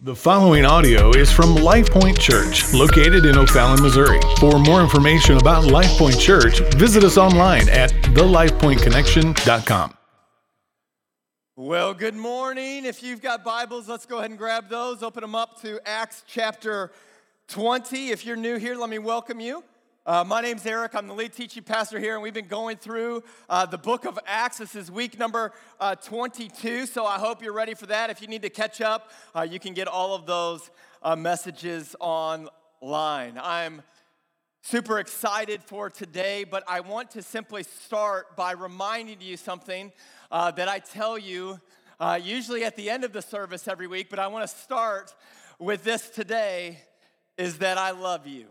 The following audio is from LifePoint Church, located in O'Fallon, Missouri. For more information about LifePoint Church, visit us online at thelifepointconnection.com. Well, good morning. If you've got Bibles, let's go ahead and grab those. Open them up to Acts chapter 20. If you're new here, let me welcome you. Uh, my name's Eric. I'm the lead teaching pastor here, and we've been going through uh, the book of Acts. This is week number uh, 22, so I hope you're ready for that. If you need to catch up, uh, you can get all of those uh, messages online. I'm super excited for today, but I want to simply start by reminding you something uh, that I tell you usually at the end of the service every week, but I want to start with this today is that I love you.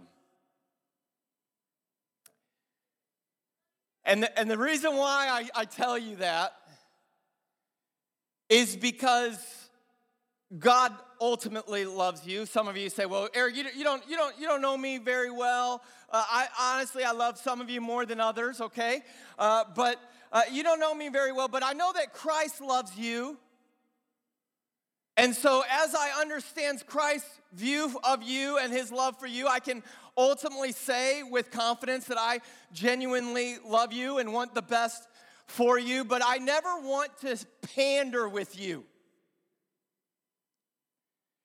And the, and the reason why I, I tell you that is because God ultimately loves you. Some of you say, "Well, Eric, you, you don't, you don't, you don't know me very well." Uh, I honestly, I love some of you more than others. Okay, uh, but uh, you don't know me very well. But I know that Christ loves you, and so as I understand Christ's view of you and His love for you, I can ultimately say with confidence that I genuinely love you and want the best for you, but I never want to pander with you.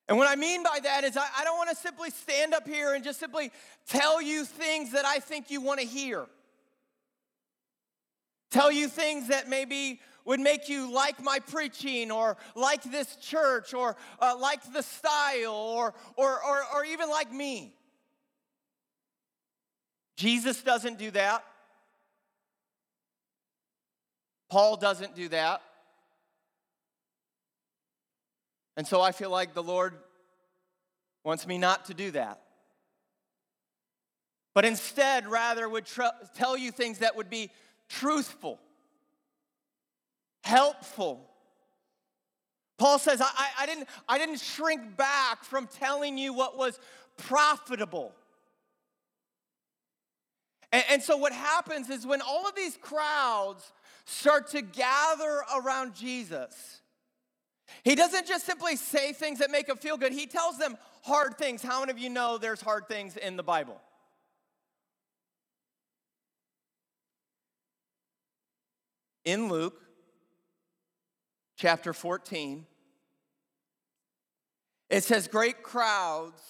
And what I mean by that is, I, I don't want to simply stand up here and just simply tell you things that I think you want to hear. Tell you things that maybe would make you like my preaching or like this church or uh, like the style or, or, or, or even like me. Jesus doesn't do that. Paul doesn't do that. And so I feel like the Lord wants me not to do that. But instead, rather, would tr- tell you things that would be truthful, helpful. Paul says, I, I, didn't, I didn't shrink back from telling you what was profitable. And, and so, what happens is when all of these crowds start to gather around Jesus, he doesn't just simply say things that make them feel good, he tells them hard things. How many of you know there's hard things in the Bible? In Luke chapter 14, it says, Great crowds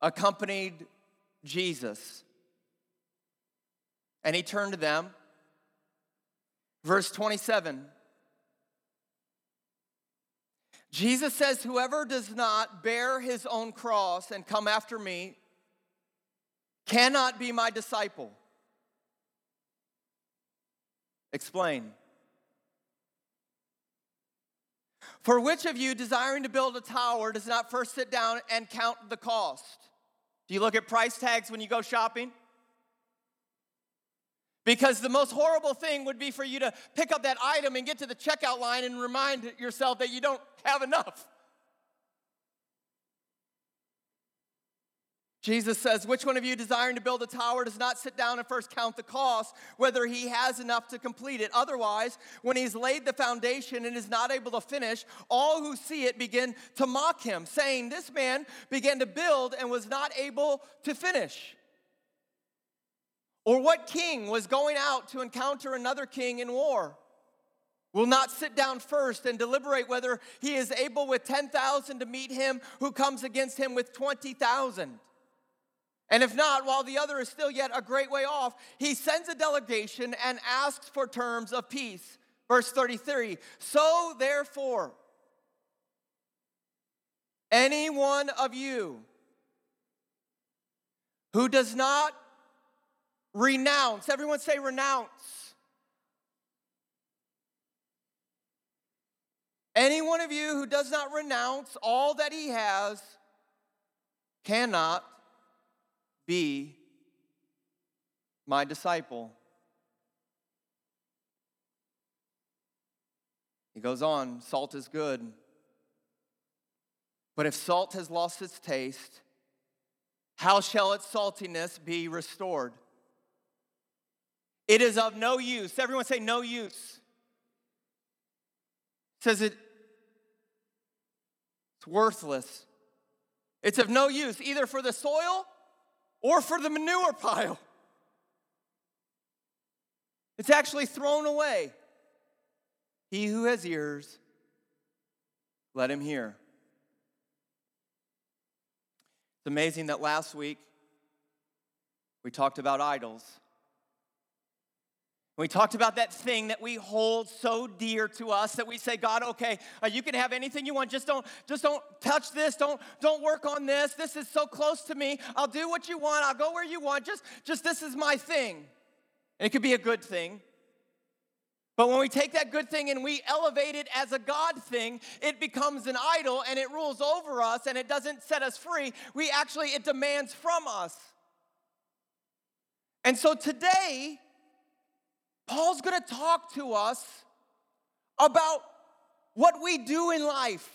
accompanied Jesus. And he turned to them. Verse 27 Jesus says, Whoever does not bear his own cross and come after me cannot be my disciple. Explain. For which of you desiring to build a tower does not first sit down and count the cost? Do you look at price tags when you go shopping? Because the most horrible thing would be for you to pick up that item and get to the checkout line and remind yourself that you don't have enough. Jesus says, Which one of you desiring to build a tower does not sit down and first count the cost, whether he has enough to complete it? Otherwise, when he's laid the foundation and is not able to finish, all who see it begin to mock him, saying, This man began to build and was not able to finish. Or what king was going out to encounter another king in war? Will not sit down first and deliberate whether he is able with 10,000 to meet him who comes against him with 20,000. And if not, while the other is still yet a great way off, he sends a delegation and asks for terms of peace. Verse 33 So therefore, any one of you who does not Renounce. Everyone say renounce. Any one of you who does not renounce all that he has cannot be my disciple. He goes on, salt is good. But if salt has lost its taste, how shall its saltiness be restored? It is of no use. Everyone say no use. It says it, it's worthless. It's of no use either for the soil or for the manure pile. It's actually thrown away. He who has ears, let him hear. It's amazing that last week we talked about idols. We talked about that thing that we hold so dear to us that we say, God, okay, uh, you can have anything you want. Just don't, just don't touch this. Don't, don't work on this. This is so close to me. I'll do what you want. I'll go where you want. Just, just this is my thing. And it could be a good thing. But when we take that good thing and we elevate it as a God thing, it becomes an idol and it rules over us and it doesn't set us free. We actually, it demands from us. And so today, Paul's gonna talk to us about what we do in life,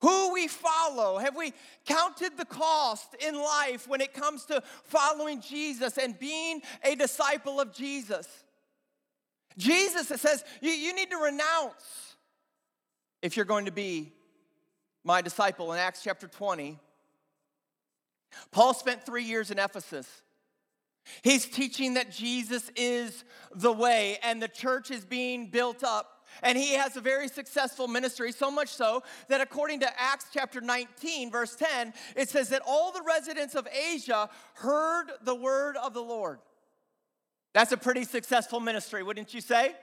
who we follow. Have we counted the cost in life when it comes to following Jesus and being a disciple of Jesus? Jesus says you, you need to renounce if you're going to be my disciple in Acts chapter 20. Paul spent three years in Ephesus. He's teaching that Jesus is the way, and the church is being built up. And he has a very successful ministry, so much so that according to Acts chapter 19, verse 10, it says that all the residents of Asia heard the word of the Lord. That's a pretty successful ministry, wouldn't you say?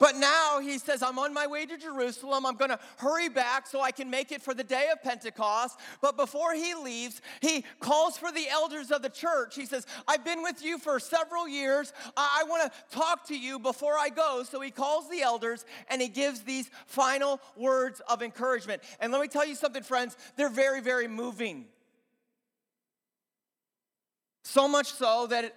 But now he says, I'm on my way to Jerusalem. I'm going to hurry back so I can make it for the day of Pentecost. But before he leaves, he calls for the elders of the church. He says, I've been with you for several years. I, I want to talk to you before I go. So he calls the elders and he gives these final words of encouragement. And let me tell you something, friends, they're very, very moving. So much so that it,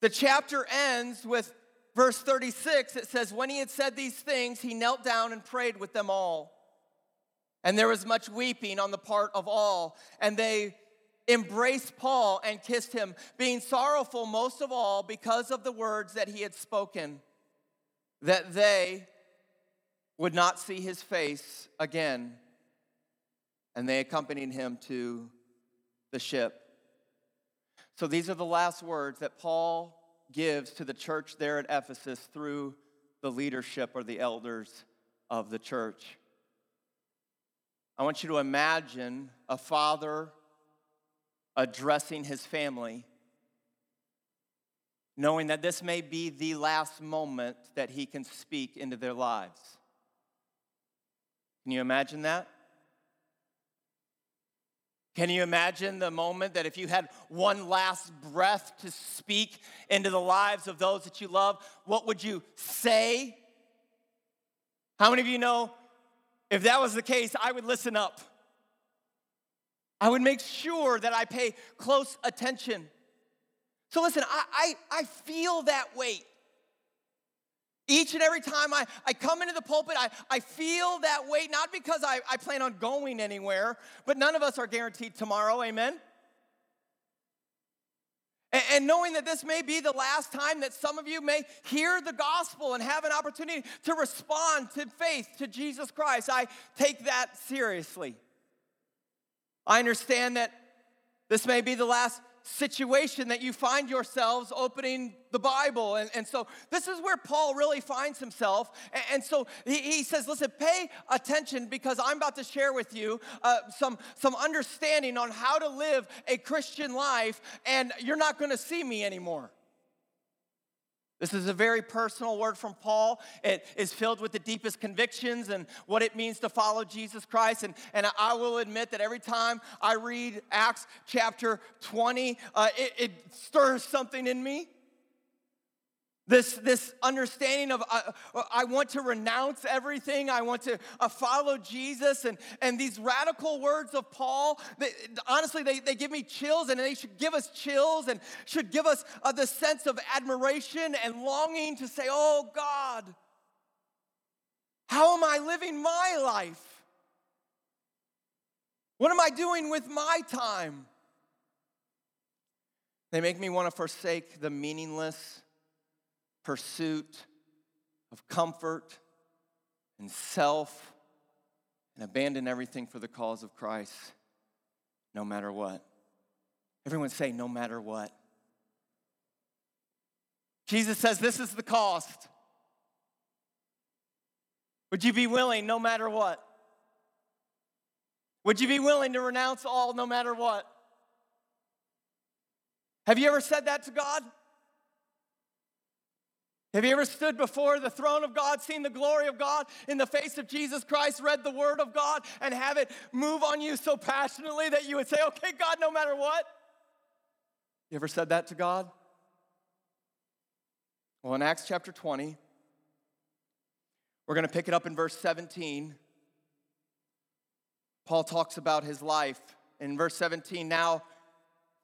the chapter ends with verse 36, it says, When he had said these things, he knelt down and prayed with them all. And there was much weeping on the part of all. And they embraced Paul and kissed him, being sorrowful most of all because of the words that he had spoken, that they would not see his face again. And they accompanied him to the ship. So these are the last words that Paul gives to the church there at Ephesus through the leadership or the elders of the church. I want you to imagine a father addressing his family, knowing that this may be the last moment that he can speak into their lives. Can you imagine that? Can you imagine the moment that if you had one last breath to speak into the lives of those that you love, what would you say? How many of you know if that was the case, I would listen up? I would make sure that I pay close attention. So, listen, I, I, I feel that weight. Each and every time I, I come into the pulpit, I, I feel that weight, not because I, I plan on going anywhere, but none of us are guaranteed tomorrow, amen? And, and knowing that this may be the last time that some of you may hear the gospel and have an opportunity to respond to faith to Jesus Christ, I take that seriously. I understand that this may be the last situation that you find yourselves opening the Bible. And, and so this is where Paul really finds himself. And, and so he, he, says, listen, pay attention because I'm about to share with you uh, some, some understanding on how to live a Christian life, and you're not going to see me anymore. This is a very personal word from Paul. It is filled with the deepest convictions and what it means to follow Jesus Christ. And, and I will admit that every time I read Acts chapter 20, uh, it, it stirs something in me. This, this understanding of uh, I want to renounce everything, I want to uh, follow Jesus, and, and these radical words of Paul, they, honestly, they, they give me chills, and they should give us chills and should give us uh, the sense of admiration and longing to say, Oh God, how am I living my life? What am I doing with my time? They make me want to forsake the meaningless pursuit of comfort and self and abandon everything for the cause of Christ, no matter what. Everyone say, no matter what. Jesus says, This is the cost. Would you be willing no matter what? Would you be willing to renounce all no matter what? Have you ever said that to God? Have you ever stood before the throne of God, seen the glory of God in the face of Jesus Christ, read the word of God, and have it move on you so passionately that you would say, okay, God, no matter what? You ever said that to God? Well, in Acts chapter 20, we're going to pick it up in verse 17. Paul talks about his life. In verse 17, now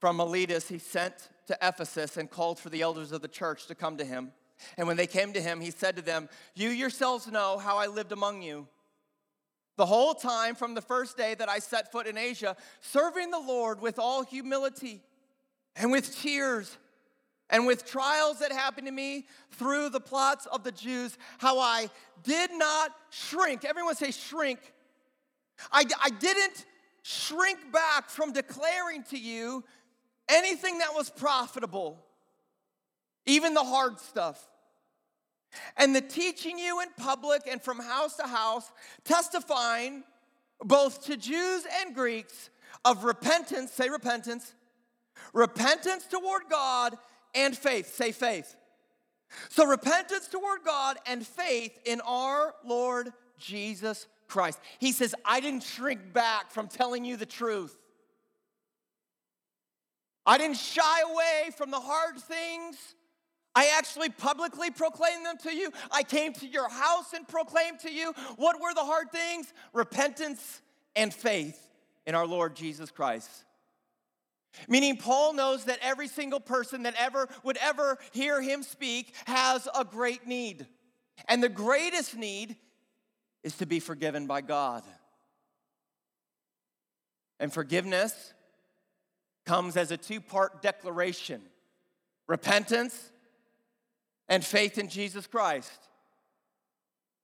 from Miletus he sent to Ephesus and called for the elders of the church to come to him. And when they came to him, he said to them, You yourselves know how I lived among you. The whole time from the first day that I set foot in Asia, serving the Lord with all humility and with tears and with trials that happened to me through the plots of the Jews, how I did not shrink. Everyone say, shrink. I, I didn't shrink back from declaring to you anything that was profitable, even the hard stuff and the teaching you in public and from house to house, testifying both to Jews and Greeks of repentance, say repentance, repentance toward God and faith, say faith. So, repentance toward God and faith in our Lord Jesus Christ. He says, I didn't shrink back from telling you the truth. I didn't shy away from the hard things I actually publicly proclaimed them to you. I came to your house and proclaimed to you. What were the hard things? Repentance and faith in our Lord Jesus Christ. Meaning, Paul knows that every single person that ever would ever hear him speak has a great need. And the greatest need is to be forgiven by God. And forgiveness comes as a two part declaration repentance and faith in Jesus Christ.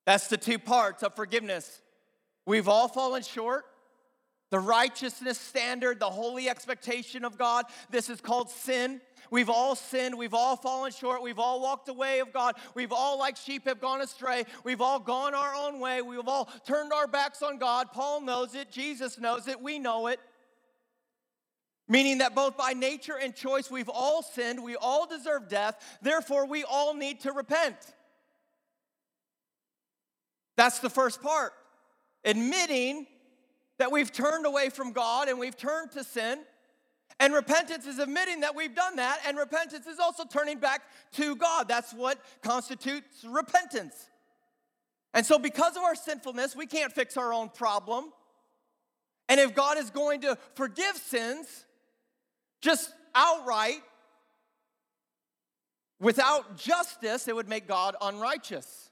That's the two parts of forgiveness. We've all fallen short. The righteousness standard, the holy expectation of God, this is called sin. We've all sinned. We've all fallen short. We've all walked away of God. We've all, like sheep, have gone astray. We've all gone our own way. We've all turned our backs on God. Paul knows it. Jesus knows it. We know it. Meaning that both by nature and choice, we've all sinned, we all deserve death, therefore, we all need to repent. That's the first part. Admitting that we've turned away from God and we've turned to sin. And repentance is admitting that we've done that, and repentance is also turning back to God. That's what constitutes repentance. And so, because of our sinfulness, we can't fix our own problem. And if God is going to forgive sins, just outright, without justice, it would make God unrighteous.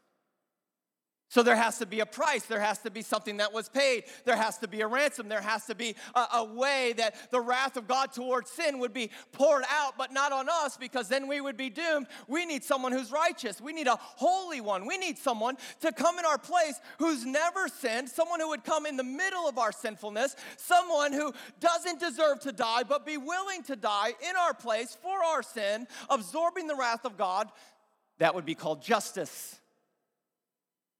So there has to be a price. There has to be something that was paid. There has to be a ransom. There has to be a, a, way that the wrath of God towards sin would be poured out, but not on us because then we would be doomed. We need someone who's righteous. We need a holy one. We need someone to come in our place who's never sinned, someone who would come in the middle of our sinfulness, someone who doesn't deserve to die, but be willing to die in our place for our sin, absorbing the wrath of God. That would be called justice.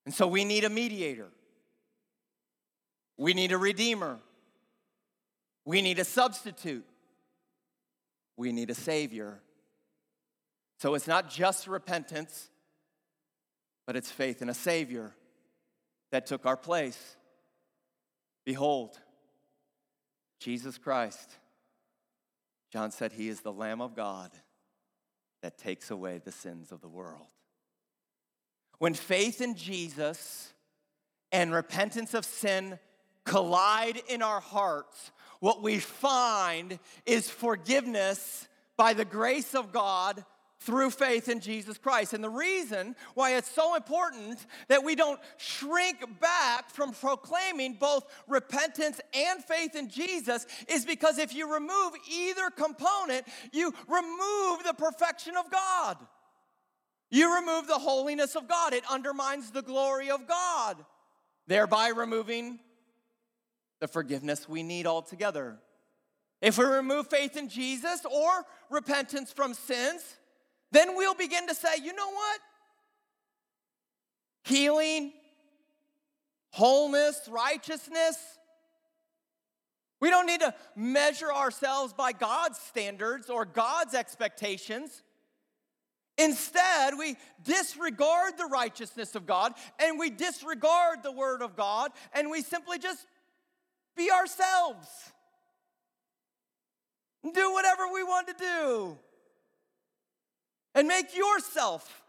And so we need a mediator. We need a redeemer. We need a substitute. We need a savior. So it's not just repentance, but it's faith in a savior that took our place. Behold, Jesus Christ. John said, He is the Lamb of God that takes away the sins of the world. When faith in Jesus and repentance of sin collide in our hearts, what we find is forgiveness by the grace of God through faith in Jesus Christ. And the reason why it's so important that we don't shrink back from proclaiming both repentance and faith in Jesus is because if you remove either component, you remove the perfection of God. You remove the holiness of God, it undermines the glory of God, thereby removing the forgiveness we need altogether. If we remove faith in Jesus or repentance from sins, then we'll begin to say, you know what? Healing, wholeness, righteousness. We don't need to measure ourselves by God's standards or God's expectations. Instead, we disregard the righteousness of God and we disregard the Word of God and we simply just be ourselves. Do whatever we want to do. And make yourself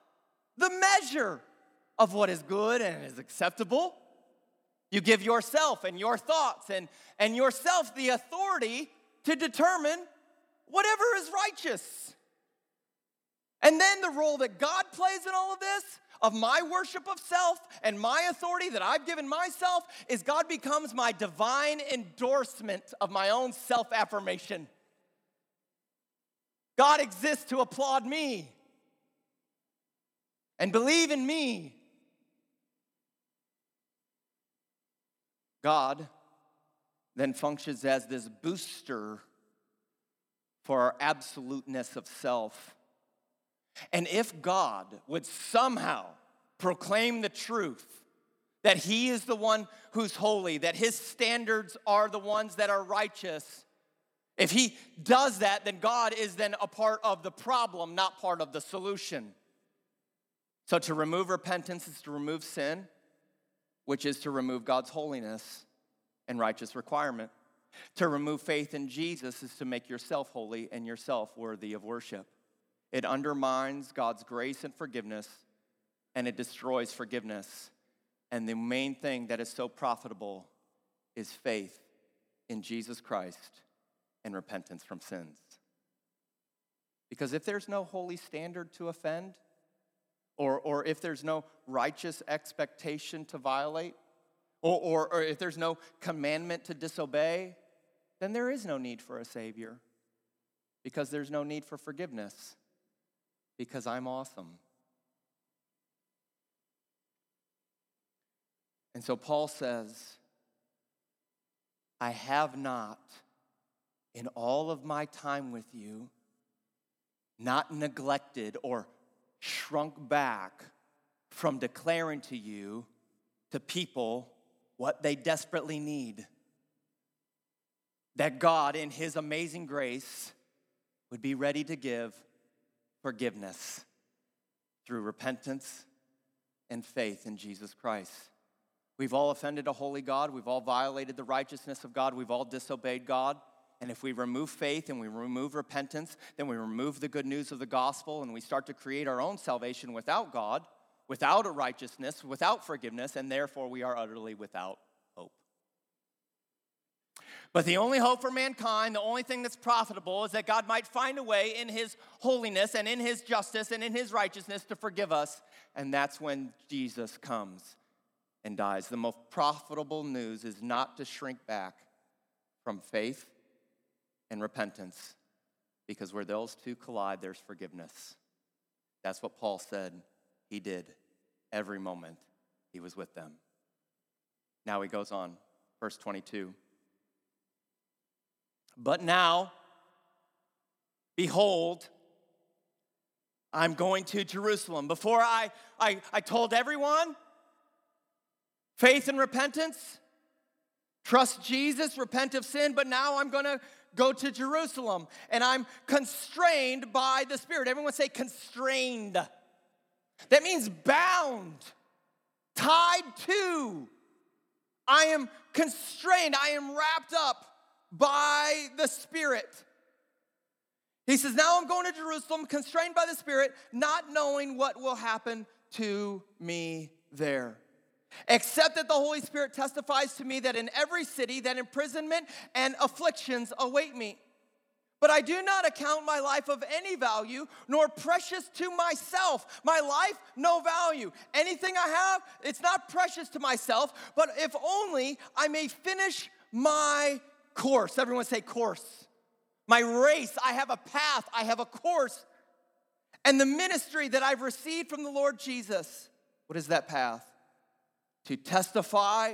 the measure of what is good and is acceptable. You give yourself and your thoughts and, and yourself the authority to determine whatever is righteous. And then the role that God plays in all of this, of my worship of self and my authority that I've given myself, is God becomes my divine endorsement of my own self affirmation. God exists to applaud me and believe in me. God then functions as this booster for our absoluteness of self and if God would somehow proclaim the truth that He is the one who's holy, that His standards are the ones that are righteous, if He does that, then God is then a part of the problem, not part of the solution. So to remove repentance is to remove sin, which is to remove God's holiness and righteous requirement. To remove faith in Jesus is to make yourself holy and yourself worthy of worship. It undermines God's grace and forgiveness, and it destroys forgiveness. And the main thing that is so profitable is faith in Jesus Christ and repentance from sins. Because if there's no holy standard to offend, or, or if there's no righteous expectation to violate, or, or, or if there's no commandment to disobey, then there is no need for a Savior because there's no need for forgiveness because I'm awesome. And so Paul says, I have not, in all of my time with you, not neglected or shrunk back from declaring to you, to people, what they desperately need. That God, in His amazing grace, would be ready to give forgiveness through repentance and faith in Jesus Christ. We've all offended a holy God. We've all violated the righteousness of God. We've all disobeyed God. And if we remove faith and we remove repentance, then we remove the good news of the gospel and we start to create our own salvation without God, without a righteousness, without forgiveness, and therefore we are utterly without but the only hope for mankind, the only thing that's profitable, is that God might find a way in His holiness and in His justice and in His righteousness to forgive us. And that's when Jesus comes and dies. The most profitable news is not to shrink back from faith and repentance, because where those two collide, there's forgiveness. That's what Paul said he did every moment he was with them. Now he goes on, verse 22. But now, behold, I'm going to Jerusalem. Before I, I, I told everyone faith and repentance, trust Jesus, repent of sin, but now I'm going to go to Jerusalem and I'm constrained by the Spirit. Everyone say constrained. That means bound, tied to. I am constrained, I am wrapped up by the Spirit. He says, Now I'm going to Jerusalem, constrained by the Spirit, not knowing what will happen to me there. Except that the Holy Spirit testifies to me that in every city that imprisonment and afflictions await me. But I do not account my life of any value, nor precious to myself. My life, no value. Anything I have, it's not precious to myself, but if only I may finish my course. Everyone say course. My race, I have a path, I have a course. And the ministry that I've received from the Lord Jesus, what is that path? To testify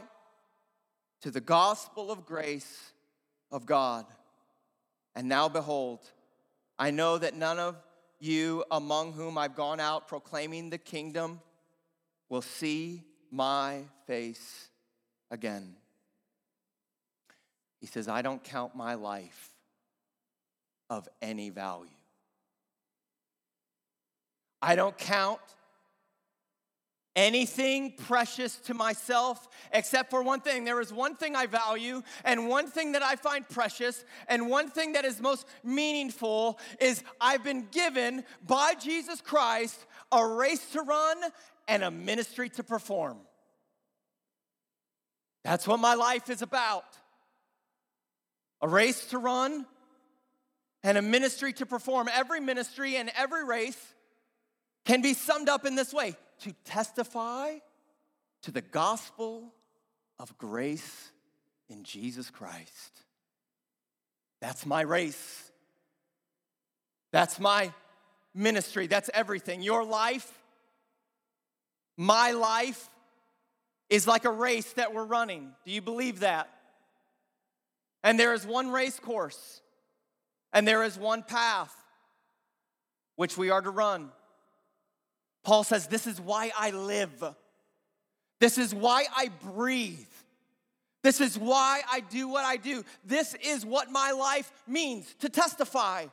to the gospel of grace of God. And now behold, I know that none of you among whom I've gone out proclaiming the kingdom will see my face again. He says, I don't count my life of any value. I don't count anything precious to myself except for one thing. There is one thing I value, and one thing that I find precious, and one thing that is most meaningful is I've been given by Jesus Christ a race to run and a ministry to perform. That's what my life is about a race to run and a ministry to perform. Every ministry and every race can be summed up in this way to testify to the gospel of grace in Jesus Christ. That's my race. That's my ministry. That's everything. Your life, my life, is like a race that we're running. Do you believe that? And there is one race course, and there is one path which we are to run. Paul says, This is why I live. This is why I breathe. This is why I do what I do. This is what my life means to testify.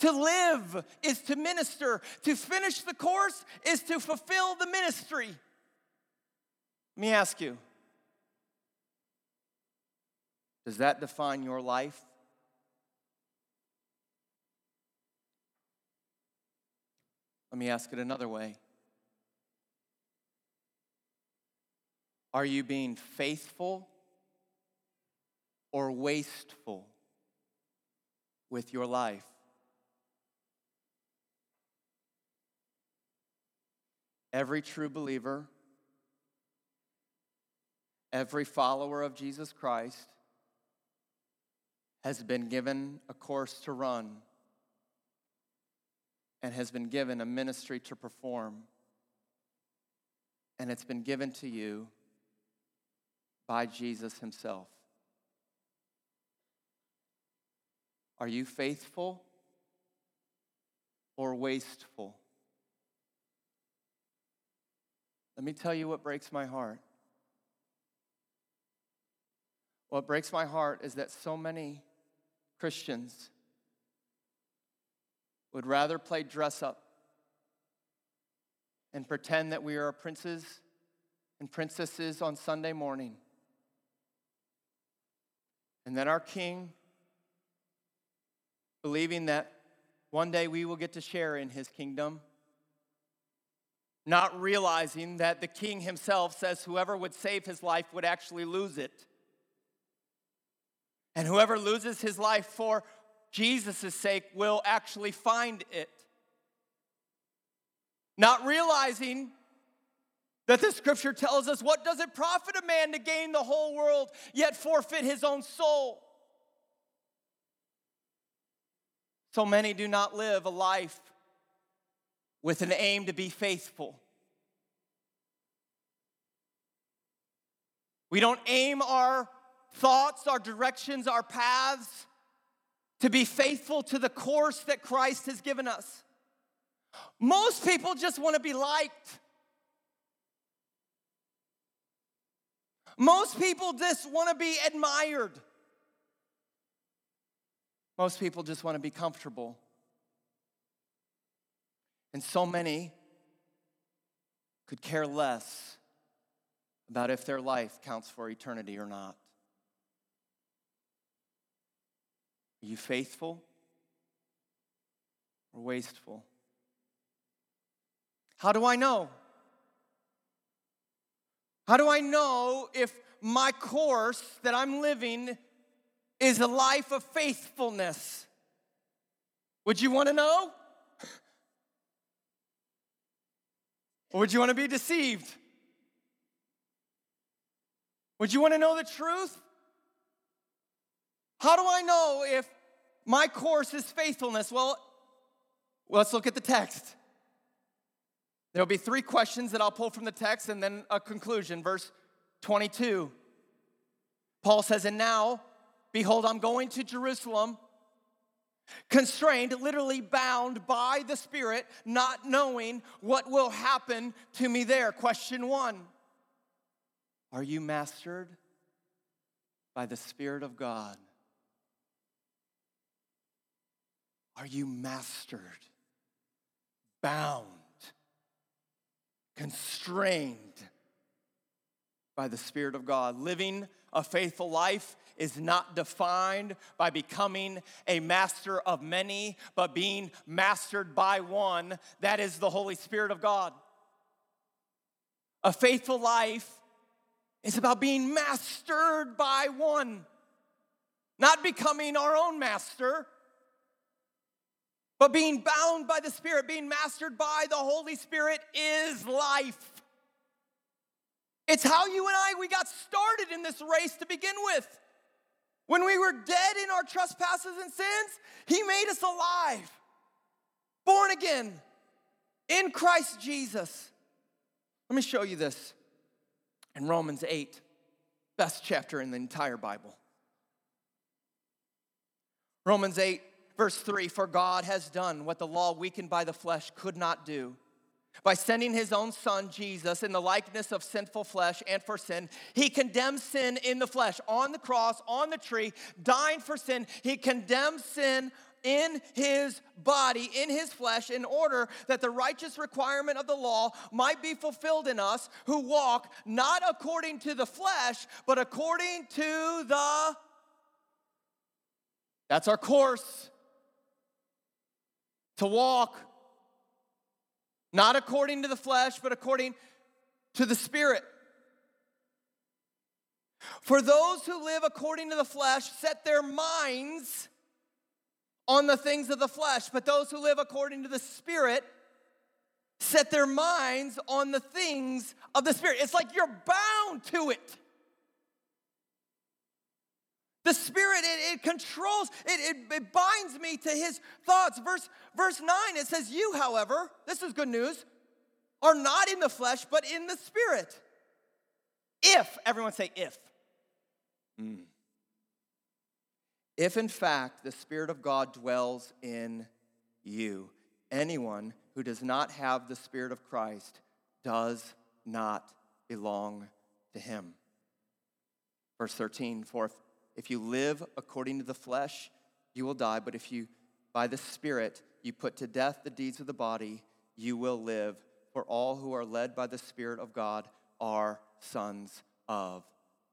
To live is to minister. To finish the course is to fulfill the ministry. Let me ask you Does that define your life? Let me ask it another way. Are you being faithful or wasteful with your life? Every true believer, every follower of Jesus Christ has been given a course to run and has been given a ministry to perform. And it's been given to you by Jesus Himself. Are you faithful or wasteful? Let me tell you what breaks my heart. What breaks my heart is that so many Christians would rather play dress up and pretend that we are princes and princesses on Sunday morning. And that our king, believing that one day we will get to share in his kingdom, not realizing that the king himself says whoever would save his life would actually lose it. And whoever loses his life for Jesus' sake will actually find it. Not realizing that the scripture tells us what does it profit a man to gain the whole world yet forfeit his own soul? So many do not live a life with an aim to be faithful. We don't aim our thoughts, our directions, our paths to be faithful to the course that Christ has given us. Most people just want to be liked. Most people just want to be admired. Most people just want to be comfortable. And so many could care less about if their life counts for eternity or not. Are you faithful or wasteful? How do I know? How do I know if my course that I'm living is a life of faithfulness? Would you want to know? Or would you want to be deceived? Would you want to know the truth? How do I know if my course is faithfulness? Well, let's look at the text. There'll be three questions that I'll pull from the text and then a conclusion. Verse 22 Paul says, And now, behold, I'm going to Jerusalem, constrained, literally bound by the Spirit, not knowing what will happen to me there. Question one Are you mastered by the Spirit of God? Are you mastered, bound, constrained by the Spirit of God? Living a faithful life is not defined by becoming a master of many, but being mastered by one, that is the Holy Spirit of God. A faithful life is about being mastered by one, not becoming our own master but being bound by the Spirit, being mastered by the Holy Spirit is life. It's how you and I we got started in this race to begin with. When we were dead in our trespasses and sins, he made us alive. Born again in Christ Jesus. Let me show you this in Romans 8, best chapter in the entire Bible. Romans 8, Verse 3 For God has done what the law weakened by the flesh could not do. By sending his own son, Jesus, in the likeness of sinful flesh and for sin, he condemned sin in the flesh, on the cross, on the tree, dying for sin. He condemned sin in his body, in his flesh, in order that the righteous requirement of the law might be fulfilled in us who walk not according to the flesh, but according to the. That's our course to walk not according to the flesh, but according to the Spirit. For those who live according to the flesh set their minds on the things of the flesh, but those who live according to the Spirit set their minds on the things of the Spirit. It's like you're bound to it. The Spirit, it, it controls, it, it, it binds me to His thoughts. Verse, verse 9, it says, You, however, this is good news, are not in the flesh, but in the Spirit. If, everyone say if. Mm. If in fact the Spirit of God dwells in you, anyone who does not have the Spirit of Christ does not belong to him. Verse 13, for if you live according to the flesh, you will die, but if you, by the Spirit, you put to death the deeds of the body, you will live. For all who are led by the Spirit of God are sons of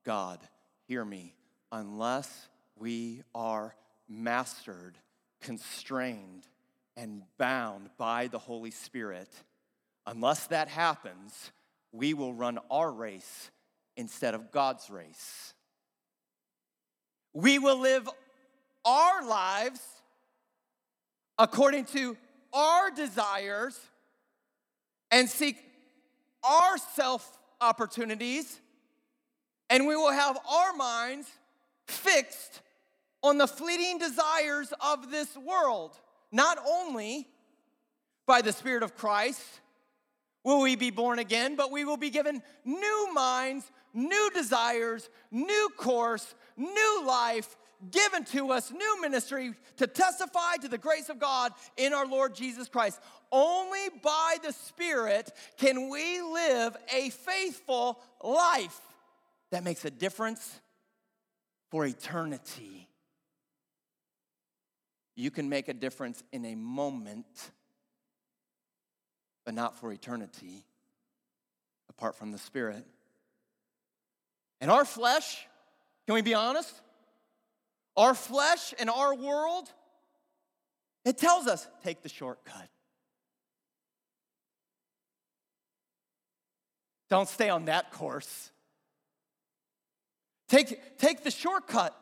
God. Hear me. Unless we are mastered, constrained, and bound by the Holy Spirit, unless that happens, we will run our race instead of God's race. We will live our lives according to our desires and seek our self opportunities, and we will have our minds fixed on the fleeting desires of this world. Not only by the Spirit of Christ will we be born again, but we will be given new minds, new desires, new course, new life given to us, new ministry to testify to the grace of God in our Lord Jesus Christ. Only by the Spirit can we live a faithful life that makes a difference for eternity. You can make a difference in a moment, but not for eternity apart from the Spirit. And our flesh, can we be honest? Our flesh and our world, it tells us take the shortcut. Don't stay on that course. Take, take the shortcut.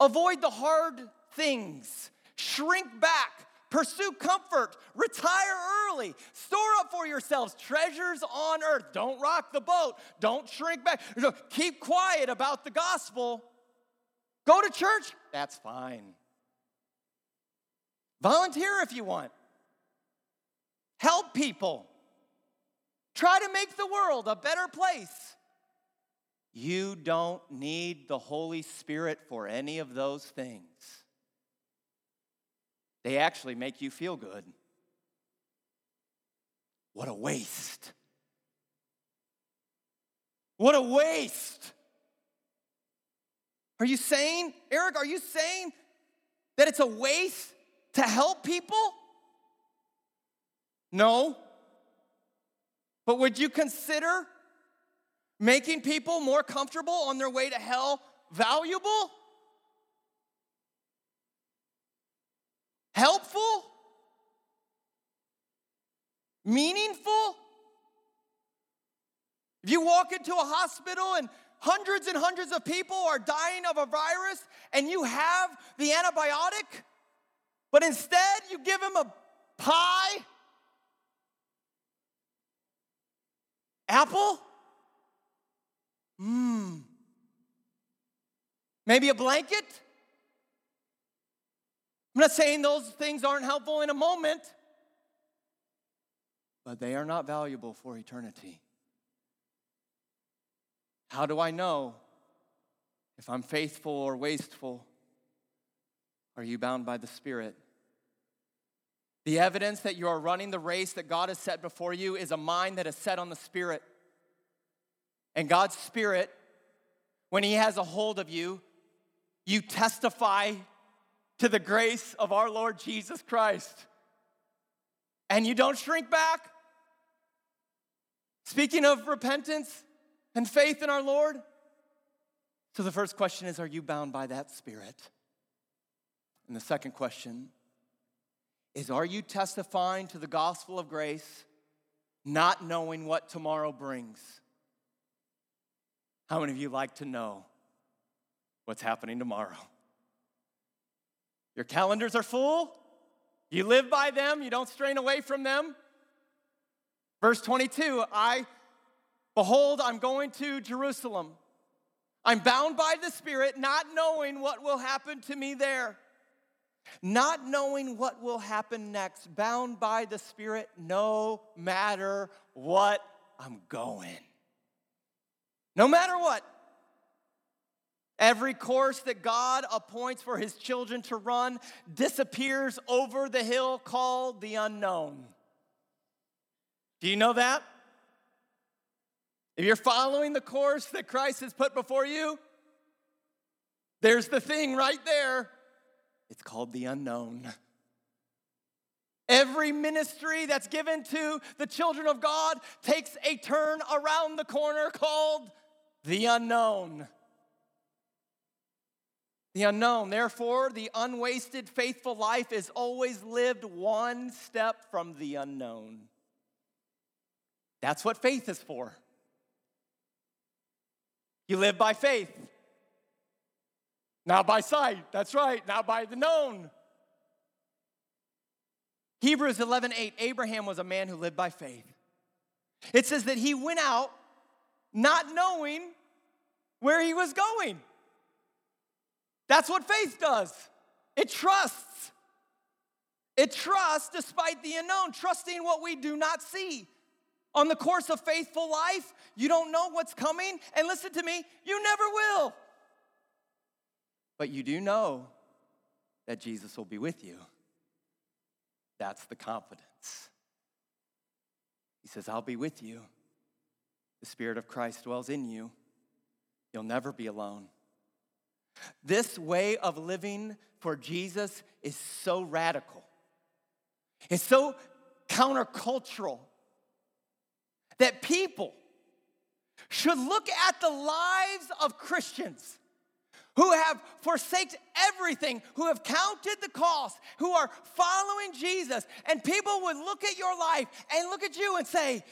Avoid the hard things. Shrink back Pursue comfort. Retire early. Store up for yourselves treasures on earth. Don't rock the boat. Don't shrink back. Keep quiet about the gospel. Go to church. That's fine. Volunteer if you want. Help people. Try to make the world a better place. You don't need the Holy Spirit for any of those things. They actually make you feel good. What a waste. What a waste. Are you saying, Eric, are you saying that it's a waste to help people? No. But would you consider making people more comfortable on their way to hell valuable? Helpful? Meaningful? If you walk into a hospital and hundreds and hundreds of people are dying of a virus and you have the antibiotic, but instead you give them a pie, apple, mmm, maybe a blanket. I'm not saying those things aren't helpful in a moment, but they are not valuable for eternity. How do I know if I'm faithful or wasteful? Are you bound by the Spirit? The evidence that you are running the race that God has set before you is a mind that is set on the Spirit. And God's Spirit, when He has a hold of you, you testify to the grace of our Lord Jesus Christ. And you don't shrink back. Speaking of repentance, and faith in our Lord? So the first question is Are you bound by that Spirit? And the second question is Are you testifying to the gospel of grace, not knowing what tomorrow brings? How many of you like to know what's happening tomorrow? Your calendars are full. You live by them, you don't strain away from them. Verse 22 I Behold, I'm going to Jerusalem. I'm bound by the Spirit, not knowing what will happen to me there. Not knowing what will happen next, bound by the Spirit no matter what I'm going. No matter what. Every course that God appoints for his children to run disappears over the hill called the unknown. Do you know that? If you're following the course that Christ has put before you, there's the thing right there. It's called the unknown. Every ministry that's given to the children of God takes a turn around the corner called the unknown. The unknown. Therefore, the unwasted, faithful life is always lived one step from the unknown. That's what faith is for. You live by faith. Not by sight. That's right. Not by the known. Hebrews 11 8, Abraham was a man who lived by faith. It says that he went out not knowing where he was going. That's what faith does. It trusts. It trusts despite the unknown, trusting what we do not see. On the course of faithful life, you don't know what's coming. And listen to me, you never will. But you do know that Jesus will be with you. That's the confidence. He says, I'll be with you. The Spirit of Christ dwells in you. You'll never be alone. This way of living for Jesus is so radical, it's so countercultural that people should look at the lives of Christians who have forsaken everything, who have counted the cost, who are following Jesus, and people would look at your life and look at you and say,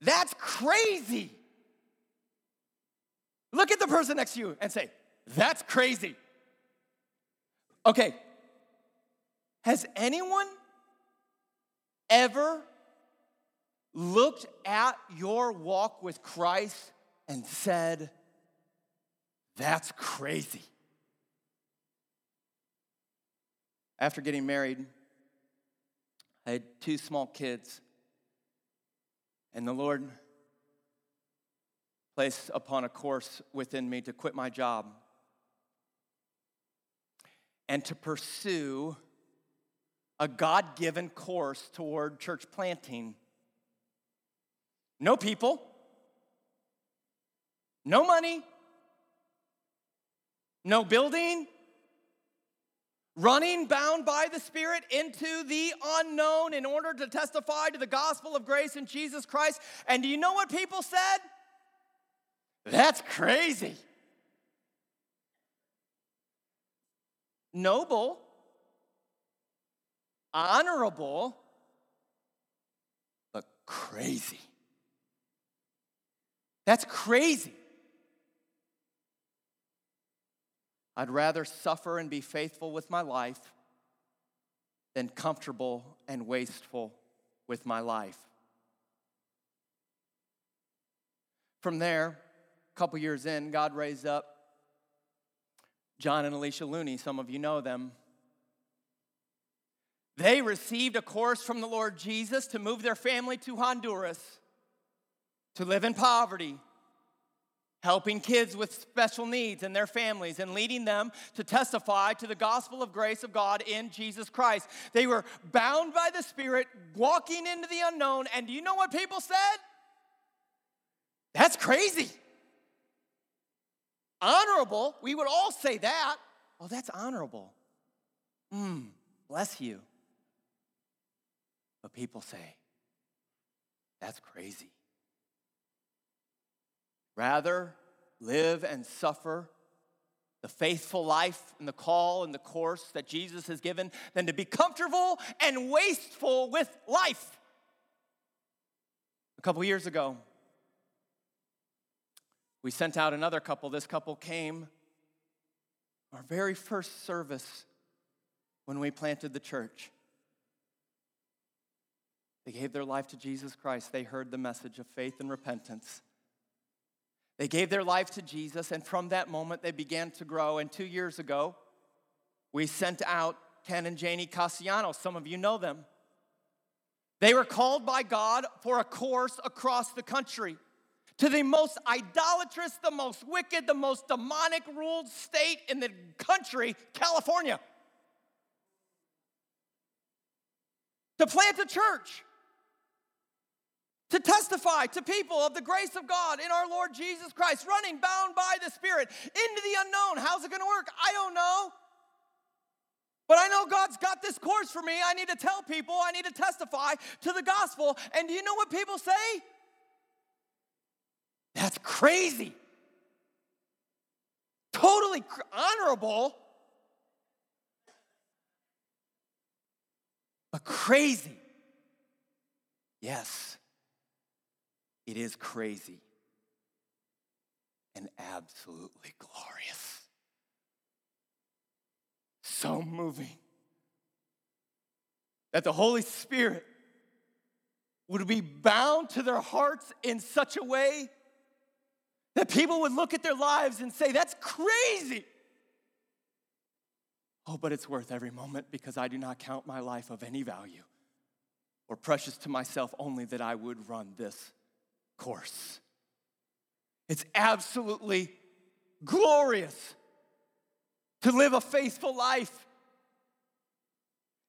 That's crazy. Look at the person next to you and say, That's crazy. Okay, has anyone ever looked at your walk with Christ and said, That's crazy. After getting married, I had two small kids, and the Lord placed upon a course within me to quit my job and to pursue a God given course toward church planting. No people, no money, no building, running bound by the Spirit into the unknown in order to testify to the gospel of grace in Jesus Christ. And do you know what people said? That's crazy. Noble, honorable, but crazy. That's crazy. I'd rather suffer and be faithful with my life than comfortable and wasteful with my life. From there, a couple years in, God raised up John and Alicia Looney. Some of you know them. They received a course from the Lord Jesus to move their family to Honduras to live in poverty helping kids with special needs and their families and leading them to testify to the gospel of grace of God in Jesus Christ. They were bound by the Spirit, walking into the unknown. And do you know what people said? That's crazy. Honorable, we would all say that. Oh, that's honorable. Hmm, bless you. But people say, that's crazy. Rather, live and suffer the faithful life and the call and the course that Jesus has given than to be comfortable and wasteful with life. A couple years ago, we sent out another couple. This couple came our very first service when we planted the church. They gave their life to Jesus Christ. They heard the message of faith and repentance. They gave their life to Jesus, and from that moment, they began to grow. And two years ago, we sent out Ken and Janie Cassiano. Some of you know them. They were called by God for a course across the country to the most idolatrous, the most wicked, the most demonic ruled state in the country, California. To plant a church to testify to people of the grace of God in our Lord Jesus Christ, running bound by the Spirit into the unknown. How's it gonna work? I don't know. But I know God's got this course for me. I need to tell people, I need to testify to the gospel. And do you know what people say? That's crazy. Totally honorable, but crazy. Yes. It is crazy and absolutely glorious. So moving that the Holy Spirit would be bound to their hearts in such a way that people would look at their lives and say, That's crazy. Oh, but it's worth every moment because I do not count my life of any value or precious to myself only that I would run this course. It's absolutely glorious to live a faithful life.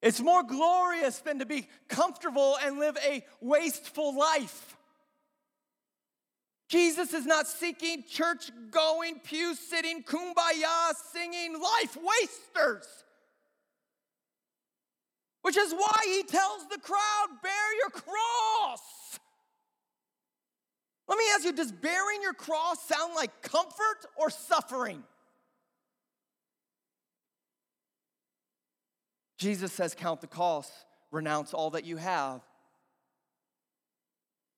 It's more glorious than to be comfortable and live a wasteful life. Jesus is not seeking church going, pew sitting, kumbaya singing life wasters. Which is why he tells the crowd, bear your cross. Let me ask you does bearing your cross sound like comfort or suffering? Jesus says, Count the cost, renounce all that you have.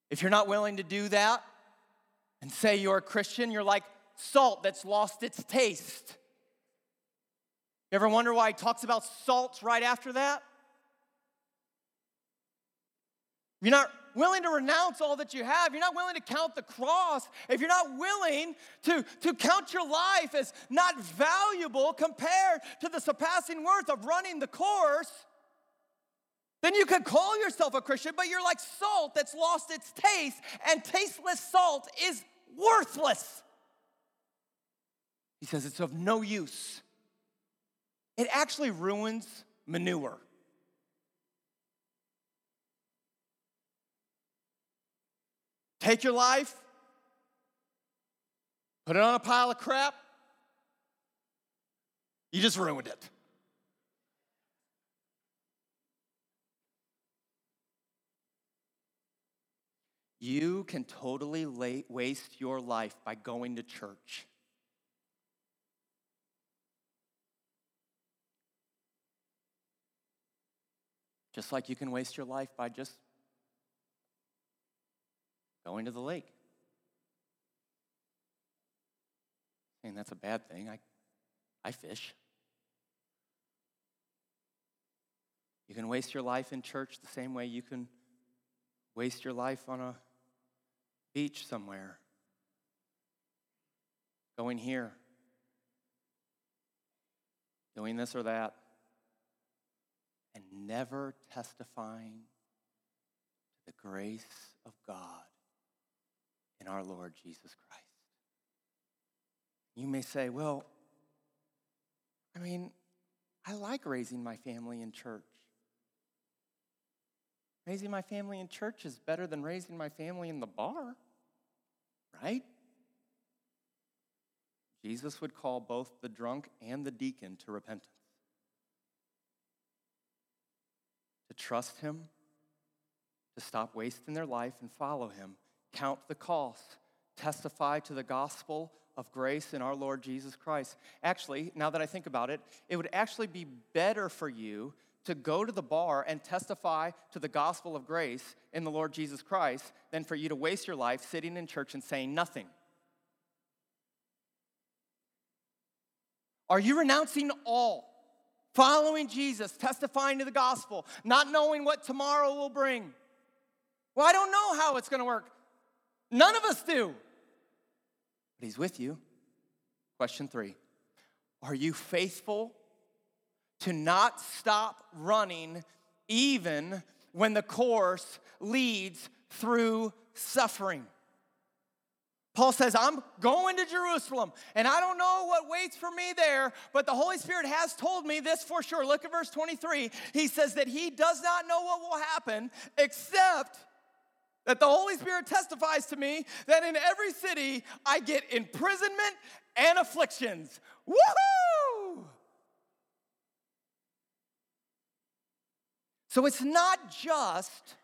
If you're not willing to do that and say you're a Christian, you're like salt that's lost its taste. You ever wonder why he talks about salt right after that? You're not willing to renounce all that you have, you're not willing to count the cross, if you're not willing to, to count your life as not valuable compared to the surpassing worth of running the course, then you could call yourself a Christian, but you're like salt that's lost its taste, and tasteless salt is worthless. He says it's of no use. It actually ruins manure. Take your life, put it on a pile of crap, you just ruined it. You can totally waste your life by going to church. Just like you can waste your life by just going to the lake. And that's a bad thing. I, I fish. You can waste your life in church the same way you can waste your life on a beach somewhere, going here, doing this or that, and never testifying to the grace of God in our Lord Jesus Christ. You may say, well, I mean, I like raising my family in church. Raising my family in church is better than raising my family in the bar right? Jesus would call both the drunk and the deacon to repentance. To trust him, to stop wasting their life and follow him, count the cost, testify to the gospel of grace in our Lord Jesus Christ. Actually, now that I think about it, it would actually be better for you to go to the bar and testify to the gospel of grace in the Lord Jesus Christ than for you to waste your life sitting in church and saying nothing. Are you renouncing all, following Jesus, testifying to the gospel, not knowing what tomorrow will bring? Well, I don't know how it's going to work. None of us do. But He's with you. Question three Are you faithful to not stop running even when the course leads through suffering. Paul says, I'm going to Jerusalem, and I don't know what waits for me there, but the Holy Spirit has told me this for sure. Look at verse 23. He says that he does not know what will happen, except that the Holy Spirit testifies to me that in every city I get imprisonment and afflictions. Woohoo! So it's not just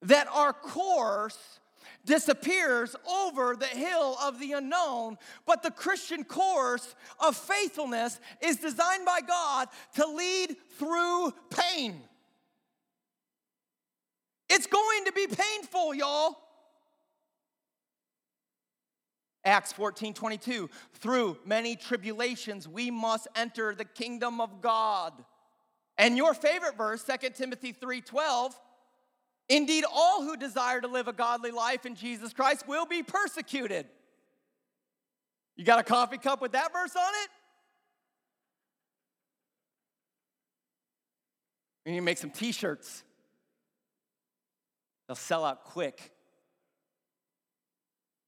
that our course disappears over the hill of the unknown, but the Christian course of faithfulness is designed by God to lead through pain. It's going to be painful, y'all. Acts 14 22, through many tribulations, we must enter the kingdom of God. And your favorite verse, 2 Timothy 3:12, indeed all who desire to live a godly life in Jesus Christ will be persecuted. You got a coffee cup with that verse on it? We need to make some t-shirts. They'll sell out quick.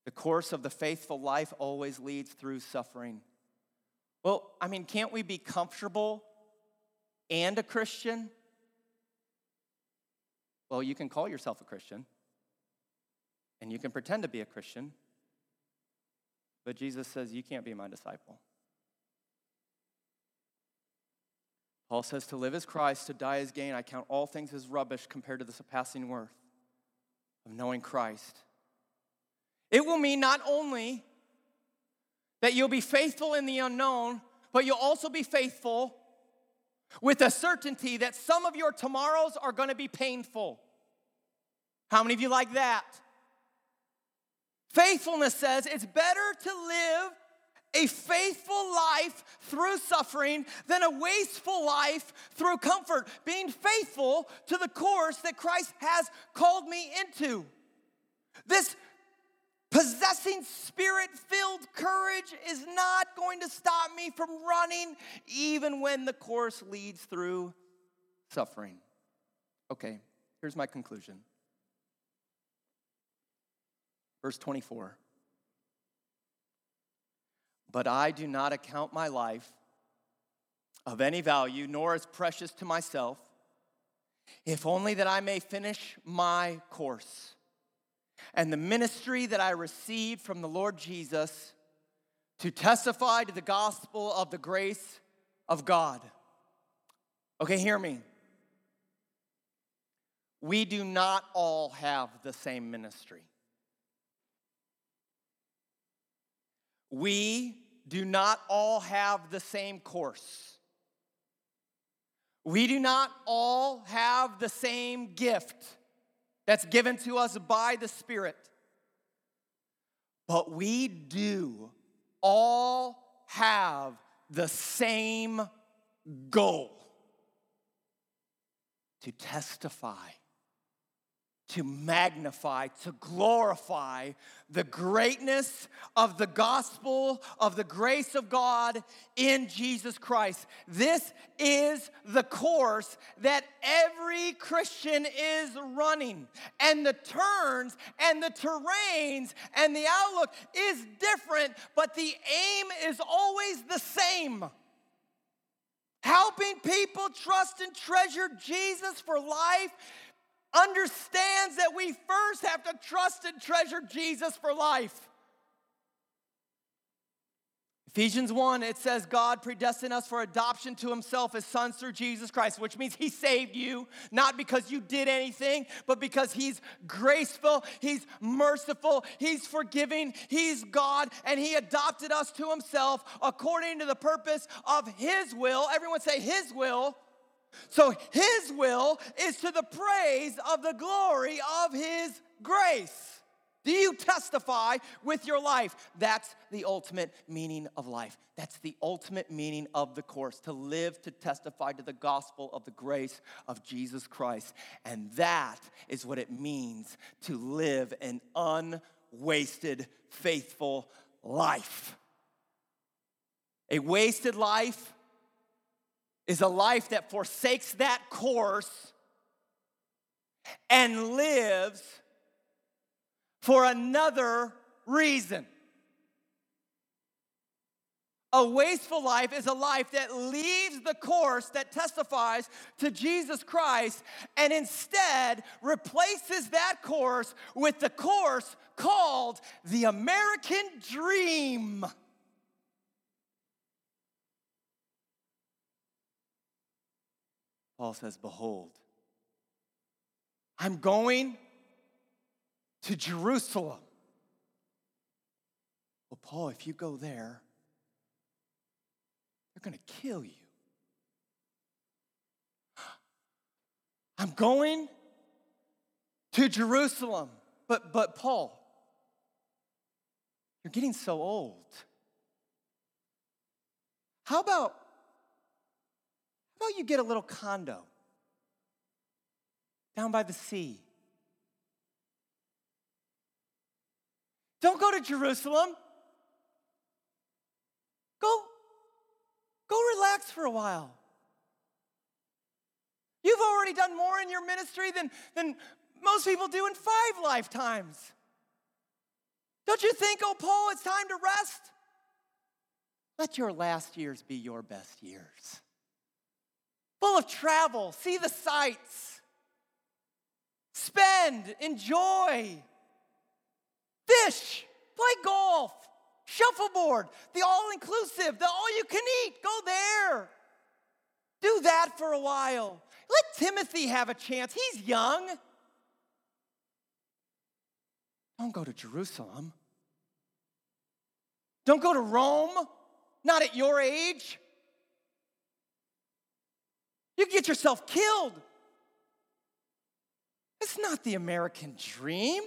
The course of the faithful life always leads through suffering. Well, I mean, can't we be comfortable and a Christian? Well, you can call yourself a Christian and you can pretend to be a Christian, but Jesus says, You can't be my disciple. Paul says, To live as Christ, to die as gain. I count all things as rubbish compared to the surpassing worth of knowing Christ. It will mean not only that you'll be faithful in the unknown, but you'll also be faithful with a certainty that some of your tomorrows are going to be painful. How many of you like that? Faithfulness says it's better to live a faithful life through suffering than a wasteful life through comfort. Being faithful to the course that Christ has called me into. This Possessing spirit filled courage is not going to stop me from running, even when the course leads through suffering. Okay, here's my conclusion. Verse 24 But I do not account my life of any value, nor as precious to myself, if only that I may finish my course and the ministry that I received from the Lord Jesus to testify to the gospel of the grace of God. Okay, hear me. We do not all have the same ministry. We do not all have the same course. We do not all have the same gift that's given to us by the Spirit. But we do all have the same goal to testify to magnify, to glorify the greatness of the gospel of the grace of God in Jesus Christ. This is the course that every Christian is running. And the turns and the terrains and the outlook is different, but the aim is always the same. Helping people trust and treasure Jesus for life understands that we first have to trust and treasure Jesus for life. Ephesians 1, it says, God predestined us for adoption to himself as sons through Jesus Christ, which means he saved you, not because you did anything, but because he's graceful, he's merciful, he's forgiving, he's God, and he adopted us to himself according to the purpose of his will. Everyone say, his will so his will is to the praise of the glory of his grace. Do you testify with your life? That's the ultimate meaning of life. That's the ultimate meaning of the course to live to testify to the gospel of the grace of Jesus Christ. And that is what it means to live an unwasted, faithful life. A wasted life is a life that forsakes that course and lives for another reason. A wasteful life is a life that leaves the course that testifies to Jesus Christ and instead replaces that course with the course called the American Dream. Paul says, Behold, I'm going to Jerusalem. Well, Paul, if you go there, they're going to kill you. I'm going to Jerusalem. But, but Paul, you're getting so old. How about about you get a little condo down by the sea? Don't go to Jerusalem. Go, go relax for a while. You've already done more in your ministry than, than most people do in five lifetimes. Don't you think, oh, Paul, it's time to rest? Let your last years be your best years full of travel, see the sights, spend, enjoy, fish, play golf, shuffleboard, the all inclusive, the all you can eat, go there. Do that for a while. Let Timothy have a chance. He's young. Don't go to Jerusalem. Don't go to Rome, not at your age. You get yourself killed. It's not the American dream.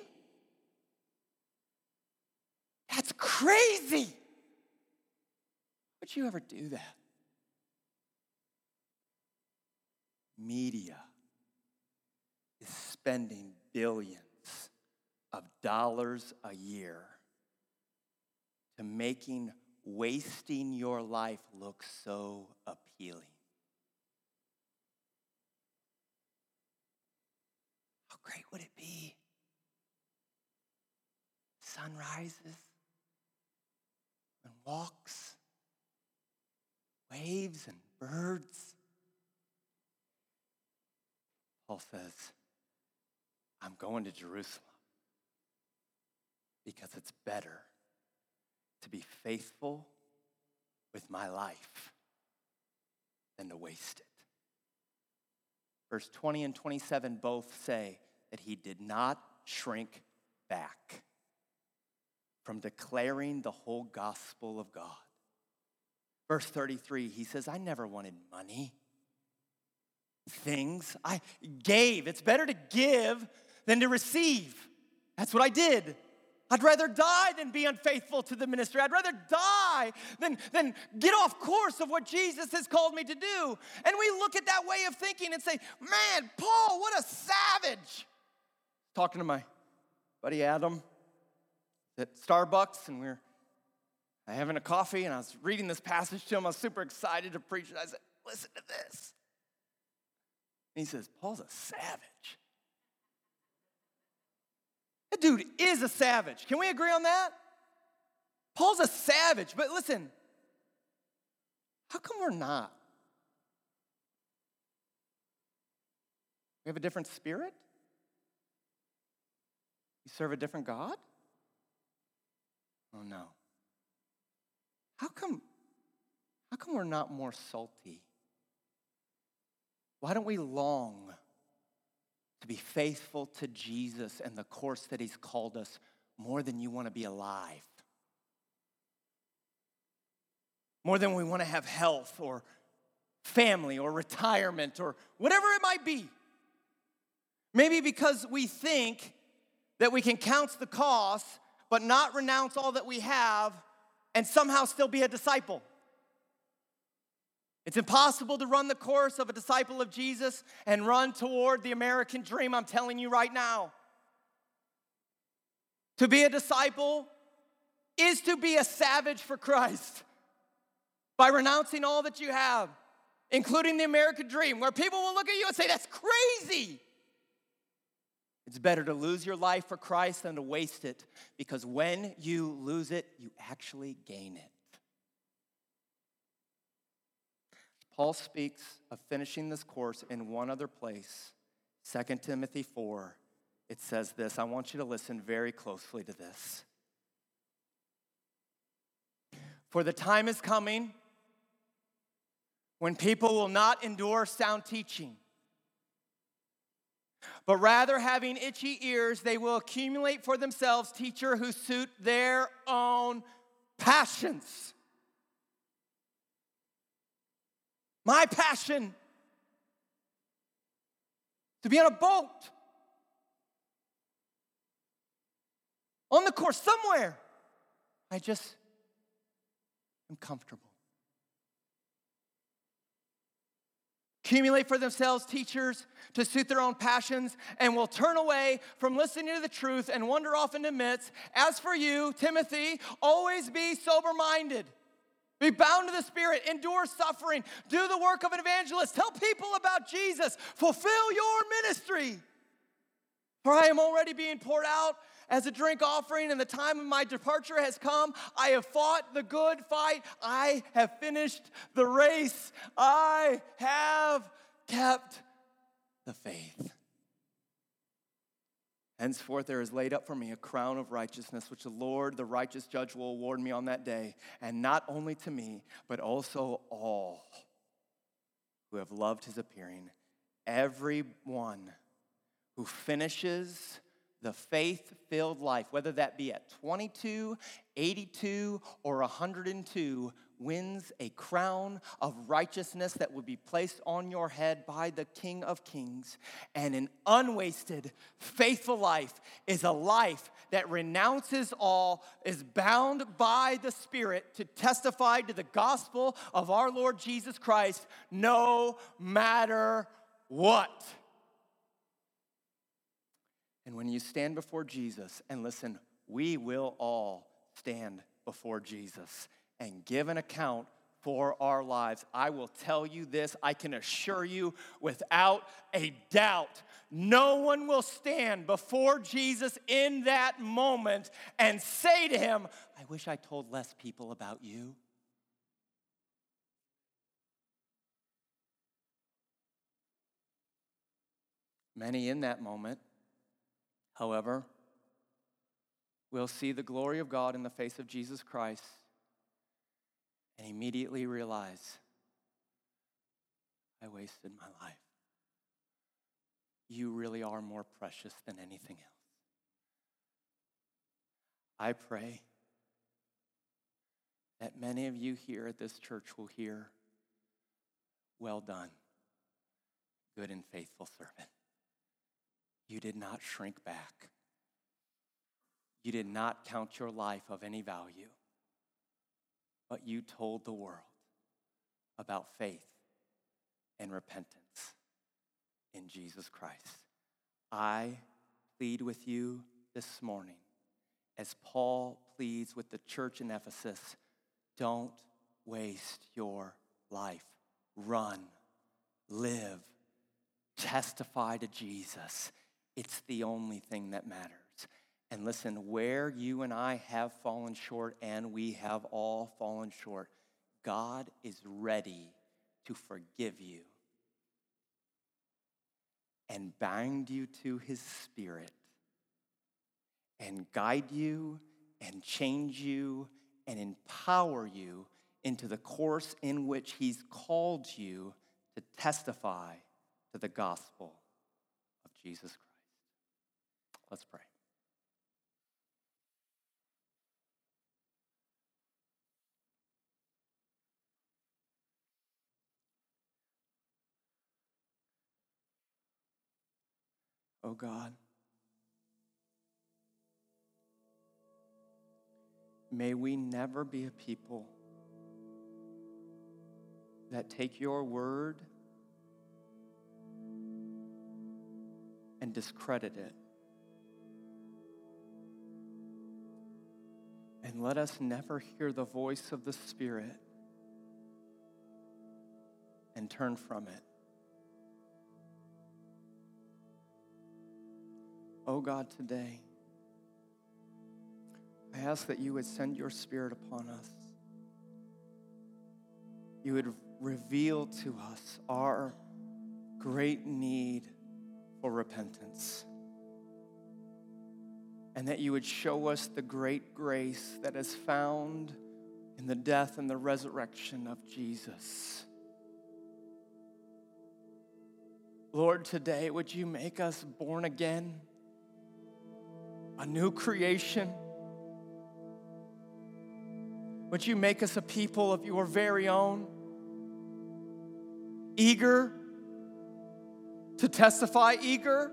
That's crazy. Would you ever do that? Media is spending billions of dollars a year to making wasting your life look so appealing. Great would it be? Sun rises and walks, waves and birds. Paul says, I'm going to Jerusalem because it's better to be faithful with my life than to waste it. Verse 20 and 27 both say that he did not shrink back from declaring the whole gospel of God. Verse 33, he says, I never wanted money, things. I gave. It's better to give than to receive. That's what I did. I'd rather die than be unfaithful to the ministry. I'd rather die than, than get off course of what Jesus has called me to do. And we look at that way of thinking and say, man, Paul, what a savage. Talking to my buddy Adam at Starbucks, and we are having a coffee, and I was reading this passage to him. I was super excited to preach it. I said, listen to this. And he says, Paul's a savage. That dude is a savage. Can we agree on that? Paul's a savage, but listen, how come we're not? We have a different spirit? You serve a different God? Oh no. How come how come we're not more salty? Why don't we long to be faithful to Jesus and the course that He's called us more than you want to be alive. More than we want to have health or family or retirement or whatever it might be. Maybe because we think that we can count the cost but not renounce all that we have and somehow still be a disciple. It's impossible to run the course of a disciple of Jesus and run toward the American dream, I'm telling you right now. To be a disciple is to be a savage for Christ by renouncing all that you have, including the American dream, where people will look at you and say, That's crazy. It's better to lose your life for Christ than to waste it because when you lose it, you actually gain it. Paul speaks of finishing this course in one other place, 2 Timothy 4. It says this. I want you to listen very closely to this. For the time is coming when people will not endure sound teaching, but rather having itchy ears, they will accumulate for themselves teacher who suit their own passions My passion to be on a boat, on the course somewhere. I just am comfortable. accumulate for themselves teachers to suit their own passions and will turn away from listening to the truth and wander off into myths. As for you, Timothy, always be sober minded. Be bound to the Spirit, endure suffering, do the work of an evangelist, tell people about Jesus, fulfill your ministry. For I am already being poured out as a drink offering, and the time of my departure has come. I have fought the good fight, I have finished the race, I have kept the faith. Henceforth, there is laid up for me a crown of righteousness, which the Lord, the righteous judge, will award me on that day, and not only to me, but also all who have loved his appearing. Everyone who finishes the faith filled life, whether that be at 22, 82, or 102, wins a crown of righteousness that will be placed on your head by the King of Kings. And an unwasted, faithful life is a life that renounces all, is bound by the Spirit to testify to the gospel of our Lord Jesus Christ, no matter what. And when you stand before Jesus, and listen, we will all stand before Jesus and give an account for our lives. I will tell you this, I can assure you without a doubt. No one will stand before Jesus in that moment and say to him, I wish I told less people about you. Many in that moment, however, will see the glory of God in the face of Jesus Christ and immediately realize, I wasted my life. You really are more precious than anything else. I pray that many of you here at this church will hear, Well done, good and faithful servant. You did not shrink back. You did not count your life of any value, but you told the world about faith and repentance in Jesus Christ. I plead with you this morning, as Paul pleads with the church in Ephesus don't waste your life. Run, live, testify to Jesus. It's the only thing that matters. And listen, where you and I have fallen short, and we have all fallen short, God is ready to forgive you and bind you to his spirit and guide you and change you and empower you into the course in which he's called you to testify to the gospel of Jesus Christ. Let's pray. Oh God. May we never be a people that take your word and discredit it. And let us never hear the voice of the Spirit and turn from it. Oh God, today, I ask that you would send your Spirit upon us. You would reveal to us our great need for repentance. And that you would show us the great grace that is found in the death and the resurrection of Jesus. Lord, today, would you make us born again? A new creation. Would you make us a people of your very own, eager to testify, eager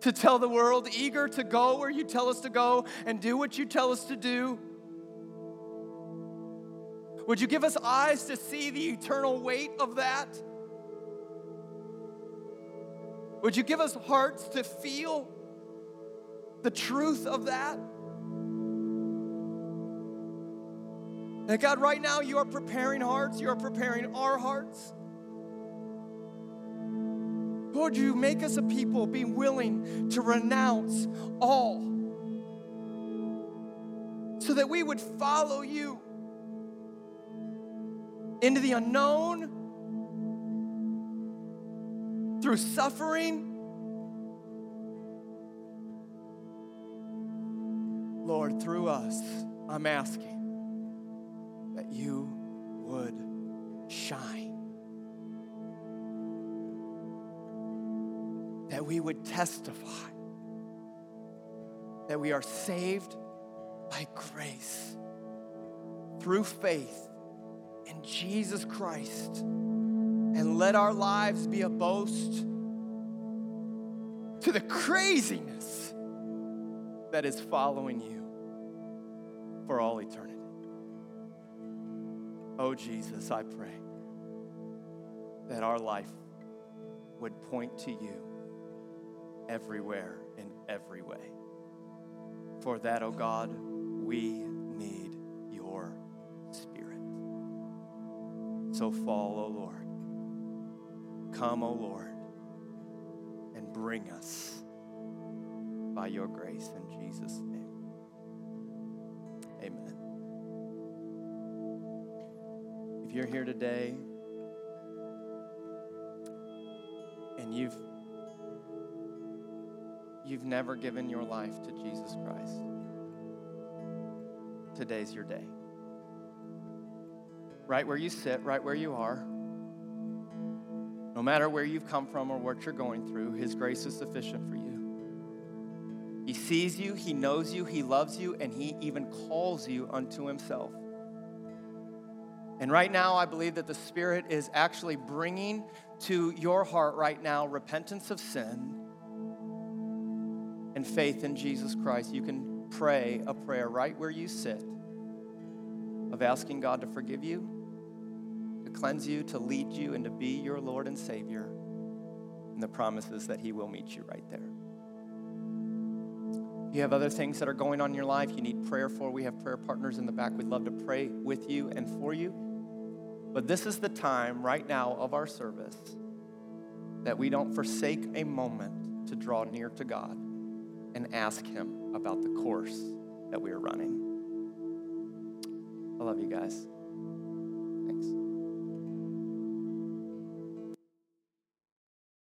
to tell the world, eager to go where you tell us to go and do what you tell us to do? Would you give us eyes to see the eternal weight of that? Would you give us hearts to feel the truth of that? That God, right now, you are preparing hearts, you are preparing our hearts. Lord, you make us a people be willing to renounce all so that we would follow you into the unknown through suffering Lord, through us, I'm asking that you would shine. That we would testify that we are saved by grace through faith in Jesus Christ. And let our lives be a boast to the craziness that is following you for all eternity. Oh, Jesus, I pray that our life would point to you everywhere in every way. For that, oh God, we need your Spirit. So fall, O Lord. Come, O Lord, and bring us by your grace in Jesus' name. Amen. If you're here today and you've you've never given your life to Jesus Christ, today's your day. Right where you sit, right where you are, no matter where you've come from or what you're going through, His grace is sufficient for you. Sees you, He knows you, He loves you, and He even calls you unto Himself. And right now, I believe that the Spirit is actually bringing to your heart right now repentance of sin and faith in Jesus Christ. You can pray a prayer right where you sit of asking God to forgive you, to cleanse you, to lead you, and to be your Lord and Savior. And the promises that He will meet you right there. You have other things that are going on in your life you need prayer for, we have prayer partners in the back. We'd love to pray with you and for you. But this is the time right now of our service that we don't forsake a moment to draw near to God and ask Him about the course that we are running. I love you guys.